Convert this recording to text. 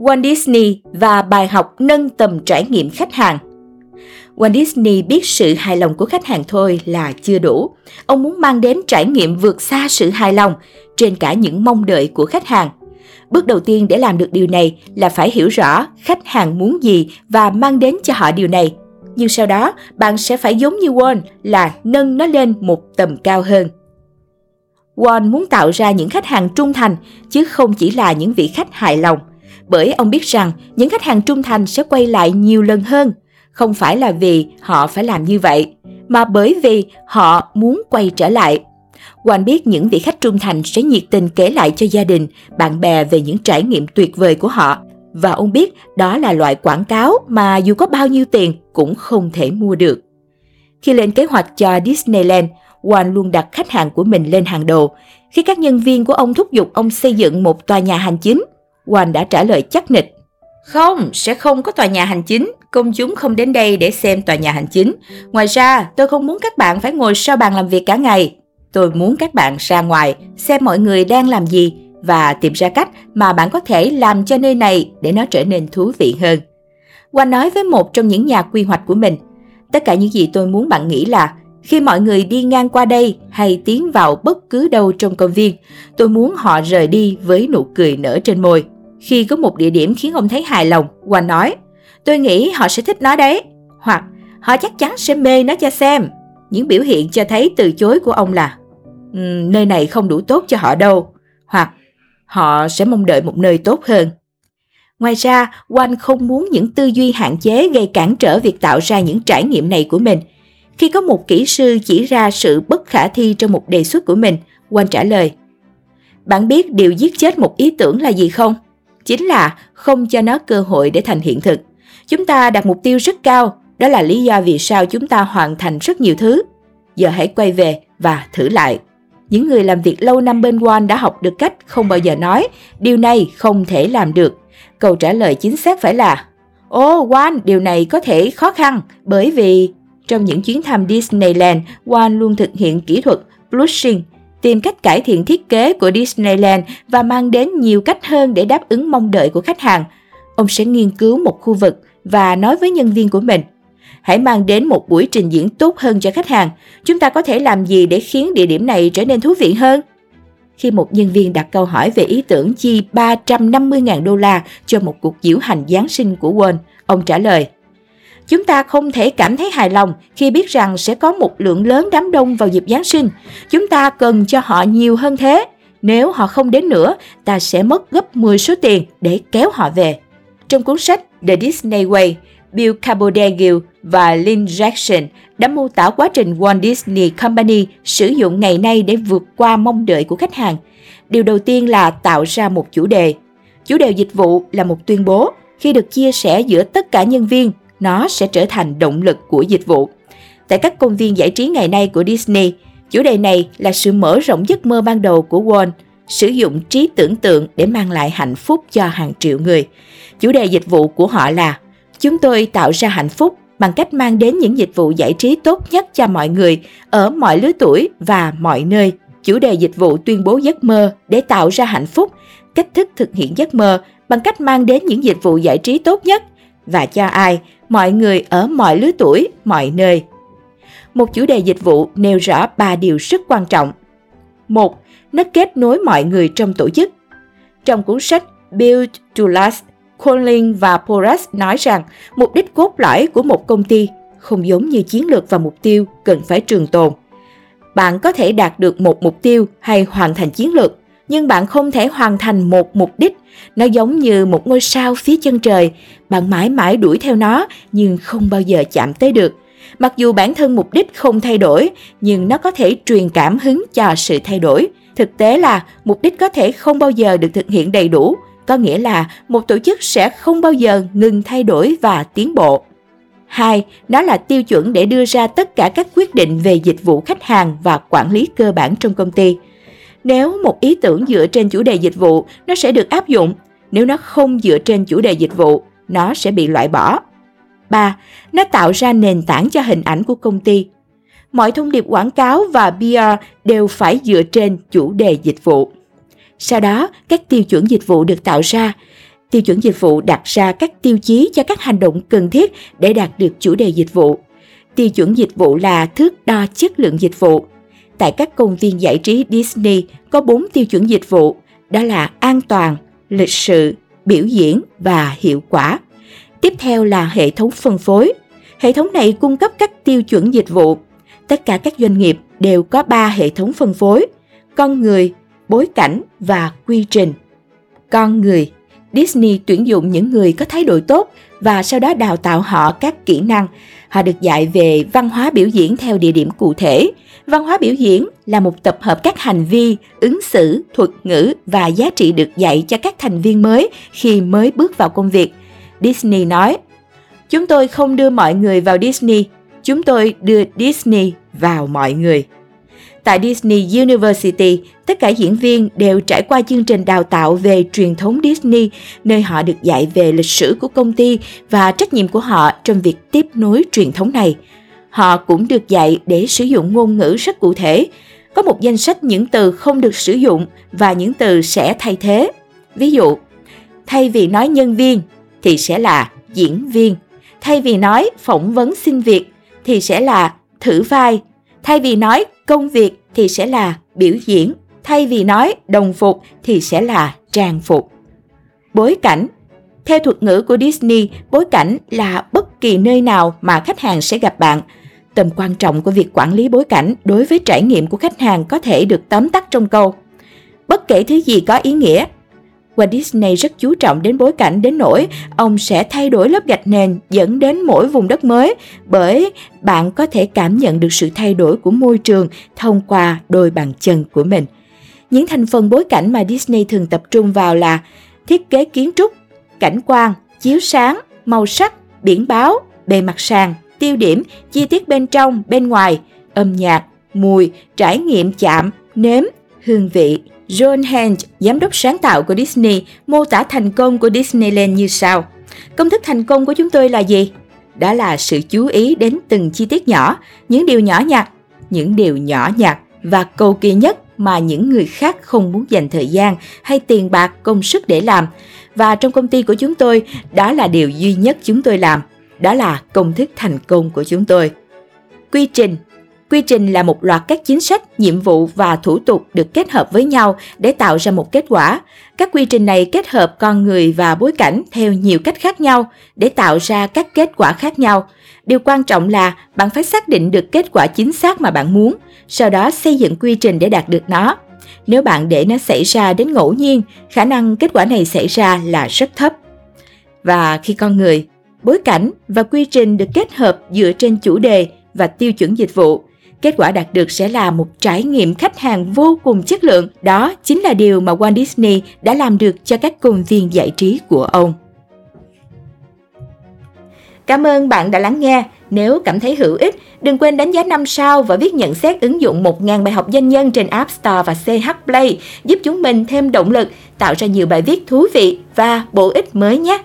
Walt Disney và bài học nâng tầm trải nghiệm khách hàng. Walt Disney biết sự hài lòng của khách hàng thôi là chưa đủ. Ông muốn mang đến trải nghiệm vượt xa sự hài lòng trên cả những mong đợi của khách hàng. Bước đầu tiên để làm được điều này là phải hiểu rõ khách hàng muốn gì và mang đến cho họ điều này. Nhưng sau đó, bạn sẽ phải giống như Walt là nâng nó lên một tầm cao hơn. Walt muốn tạo ra những khách hàng trung thành chứ không chỉ là những vị khách hài lòng. Bởi ông biết rằng những khách hàng trung thành sẽ quay lại nhiều lần hơn, không phải là vì họ phải làm như vậy, mà bởi vì họ muốn quay trở lại. Quan biết những vị khách trung thành sẽ nhiệt tình kể lại cho gia đình, bạn bè về những trải nghiệm tuyệt vời của họ. Và ông biết đó là loại quảng cáo mà dù có bao nhiêu tiền cũng không thể mua được. Khi lên kế hoạch cho Disneyland, Walt luôn đặt khách hàng của mình lên hàng đầu. Khi các nhân viên của ông thúc giục ông xây dựng một tòa nhà hành chính, Hoàng đã trả lời chắc nịch. Không, sẽ không có tòa nhà hành chính. Công chúng không đến đây để xem tòa nhà hành chính. Ngoài ra, tôi không muốn các bạn phải ngồi sau bàn làm việc cả ngày. Tôi muốn các bạn ra ngoài, xem mọi người đang làm gì và tìm ra cách mà bạn có thể làm cho nơi này để nó trở nên thú vị hơn. Hoàng nói với một trong những nhà quy hoạch của mình, tất cả những gì tôi muốn bạn nghĩ là khi mọi người đi ngang qua đây hay tiến vào bất cứ đâu trong công viên, tôi muốn họ rời đi với nụ cười nở trên môi. Khi có một địa điểm khiến ông thấy hài lòng, Hoàng nói, tôi nghĩ họ sẽ thích nó đấy. Hoặc họ chắc chắn sẽ mê nó cho xem. Những biểu hiện cho thấy từ chối của ông là um, nơi này không đủ tốt cho họ đâu. Hoặc họ sẽ mong đợi một nơi tốt hơn. Ngoài ra, Wang không muốn những tư duy hạn chế gây cản trở việc tạo ra những trải nghiệm này của mình. Khi có một kỹ sư chỉ ra sự bất khả thi trong một đề xuất của mình, Wang trả lời, Bạn biết điều giết chết một ý tưởng là gì không? Chính là không cho nó cơ hội để thành hiện thực. Chúng ta đặt mục tiêu rất cao, đó là lý do vì sao chúng ta hoàn thành rất nhiều thứ. Giờ hãy quay về và thử lại. Những người làm việc lâu năm bên Wall đã học được cách không bao giờ nói điều này không thể làm được. Câu trả lời chính xác phải là Ồ, oh, One, điều này có thể khó khăn bởi vì trong những chuyến thăm Disneyland, One luôn thực hiện kỹ thuật blushing tìm cách cải thiện thiết kế của Disneyland và mang đến nhiều cách hơn để đáp ứng mong đợi của khách hàng. Ông sẽ nghiên cứu một khu vực và nói với nhân viên của mình hãy mang đến một buổi trình diễn tốt hơn cho khách hàng. Chúng ta có thể làm gì để khiến địa điểm này trở nên thú vị hơn? Khi một nhân viên đặt câu hỏi về ý tưởng chi 350.000 đô la cho một cuộc diễu hành Giáng sinh của Walt, ông trả lời – Chúng ta không thể cảm thấy hài lòng khi biết rằng sẽ có một lượng lớn đám đông vào dịp Giáng sinh. Chúng ta cần cho họ nhiều hơn thế. Nếu họ không đến nữa, ta sẽ mất gấp 10 số tiền để kéo họ về. Trong cuốn sách The Disney Way, Bill Cabodegill và Lynn Jackson đã mô tả quá trình Walt Disney Company sử dụng ngày nay để vượt qua mong đợi của khách hàng. Điều đầu tiên là tạo ra một chủ đề. Chủ đề dịch vụ là một tuyên bố khi được chia sẻ giữa tất cả nhân viên nó sẽ trở thành động lực của dịch vụ. Tại các công viên giải trí ngày nay của Disney, chủ đề này là sự mở rộng giấc mơ ban đầu của Walt, sử dụng trí tưởng tượng để mang lại hạnh phúc cho hàng triệu người. Chủ đề dịch vụ của họ là Chúng tôi tạo ra hạnh phúc bằng cách mang đến những dịch vụ giải trí tốt nhất cho mọi người ở mọi lứa tuổi và mọi nơi. Chủ đề dịch vụ tuyên bố giấc mơ để tạo ra hạnh phúc, cách thức thực hiện giấc mơ bằng cách mang đến những dịch vụ giải trí tốt nhất và cho ai, mọi người ở mọi lứa tuổi, mọi nơi. Một chủ đề dịch vụ nêu rõ ba điều rất quan trọng. Một, nó kết nối mọi người trong tổ chức. Trong cuốn sách Build to Last, Colin và Porras nói rằng mục đích cốt lõi của một công ty không giống như chiến lược và mục tiêu cần phải trường tồn. Bạn có thể đạt được một mục tiêu hay hoàn thành chiến lược, nhưng bạn không thể hoàn thành một mục đích nó giống như một ngôi sao phía chân trời, bạn mãi mãi đuổi theo nó nhưng không bao giờ chạm tới được. Mặc dù bản thân mục đích không thay đổi, nhưng nó có thể truyền cảm hứng cho sự thay đổi. Thực tế là mục đích có thể không bao giờ được thực hiện đầy đủ, có nghĩa là một tổ chức sẽ không bao giờ ngừng thay đổi và tiến bộ. Hai, nó là tiêu chuẩn để đưa ra tất cả các quyết định về dịch vụ khách hàng và quản lý cơ bản trong công ty. Nếu một ý tưởng dựa trên chủ đề dịch vụ, nó sẽ được áp dụng. Nếu nó không dựa trên chủ đề dịch vụ, nó sẽ bị loại bỏ. 3. Nó tạo ra nền tảng cho hình ảnh của công ty. Mọi thông điệp quảng cáo và PR đều phải dựa trên chủ đề dịch vụ. Sau đó, các tiêu chuẩn dịch vụ được tạo ra. Tiêu chuẩn dịch vụ đặt ra các tiêu chí cho các hành động cần thiết để đạt được chủ đề dịch vụ. Tiêu chuẩn dịch vụ là thước đo chất lượng dịch vụ. Tại các công viên giải trí Disney có 4 tiêu chuẩn dịch vụ, đó là an toàn, lịch sự, biểu diễn và hiệu quả. Tiếp theo là hệ thống phân phối. Hệ thống này cung cấp các tiêu chuẩn dịch vụ. Tất cả các doanh nghiệp đều có 3 hệ thống phân phối: con người, bối cảnh và quy trình. Con người Disney tuyển dụng những người có thái độ tốt và sau đó đào tạo họ các kỹ năng. Họ được dạy về văn hóa biểu diễn theo địa điểm cụ thể. Văn hóa biểu diễn là một tập hợp các hành vi, ứng xử, thuật ngữ và giá trị được dạy cho các thành viên mới khi mới bước vào công việc. Disney nói, Chúng tôi không đưa mọi người vào Disney, chúng tôi đưa Disney vào mọi người. Tại Disney University, tất cả diễn viên đều trải qua chương trình đào tạo về truyền thống Disney, nơi họ được dạy về lịch sử của công ty và trách nhiệm của họ trong việc tiếp nối truyền thống này. Họ cũng được dạy để sử dụng ngôn ngữ rất cụ thể. Có một danh sách những từ không được sử dụng và những từ sẽ thay thế. Ví dụ, thay vì nói nhân viên thì sẽ là diễn viên. Thay vì nói phỏng vấn xin việc thì sẽ là thử vai. Thay vì nói công việc thì sẽ là biểu diễn, thay vì nói đồng phục thì sẽ là trang phục. Bối cảnh Theo thuật ngữ của Disney, bối cảnh là bất kỳ nơi nào mà khách hàng sẽ gặp bạn. Tầm quan trọng của việc quản lý bối cảnh đối với trải nghiệm của khách hàng có thể được tóm tắt trong câu Bất kể thứ gì có ý nghĩa Walt Disney rất chú trọng đến bối cảnh đến nỗi ông sẽ thay đổi lớp gạch nền dẫn đến mỗi vùng đất mới bởi bạn có thể cảm nhận được sự thay đổi của môi trường thông qua đôi bàn chân của mình. Những thành phần bối cảnh mà Disney thường tập trung vào là thiết kế kiến trúc, cảnh quan, chiếu sáng, màu sắc, biển báo, bề mặt sàn, tiêu điểm, chi tiết bên trong, bên ngoài, âm nhạc, mùi, trải nghiệm chạm, nếm, hương vị, John Hand, giám đốc sáng tạo của Disney, mô tả thành công của Disneyland như sau. Công thức thành công của chúng tôi là gì? Đó là sự chú ý đến từng chi tiết nhỏ, những điều nhỏ nhặt, những điều nhỏ nhặt và cầu kỳ nhất mà những người khác không muốn dành thời gian hay tiền bạc công sức để làm. Và trong công ty của chúng tôi, đó là điều duy nhất chúng tôi làm. Đó là công thức thành công của chúng tôi. Quy trình Quy trình là một loạt các chính sách, nhiệm vụ và thủ tục được kết hợp với nhau để tạo ra một kết quả. Các quy trình này kết hợp con người và bối cảnh theo nhiều cách khác nhau để tạo ra các kết quả khác nhau. Điều quan trọng là bạn phải xác định được kết quả chính xác mà bạn muốn, sau đó xây dựng quy trình để đạt được nó. Nếu bạn để nó xảy ra đến ngẫu nhiên, khả năng kết quả này xảy ra là rất thấp. Và khi con người, bối cảnh và quy trình được kết hợp dựa trên chủ đề và tiêu chuẩn dịch vụ kết quả đạt được sẽ là một trải nghiệm khách hàng vô cùng chất lượng. Đó chính là điều mà Walt Disney đã làm được cho các công viên giải trí của ông. Cảm ơn bạn đã lắng nghe. Nếu cảm thấy hữu ích, đừng quên đánh giá 5 sao và viết nhận xét ứng dụng 1.000 bài học doanh nhân trên App Store và CH Play, giúp chúng mình thêm động lực tạo ra nhiều bài viết thú vị và bổ ích mới nhé.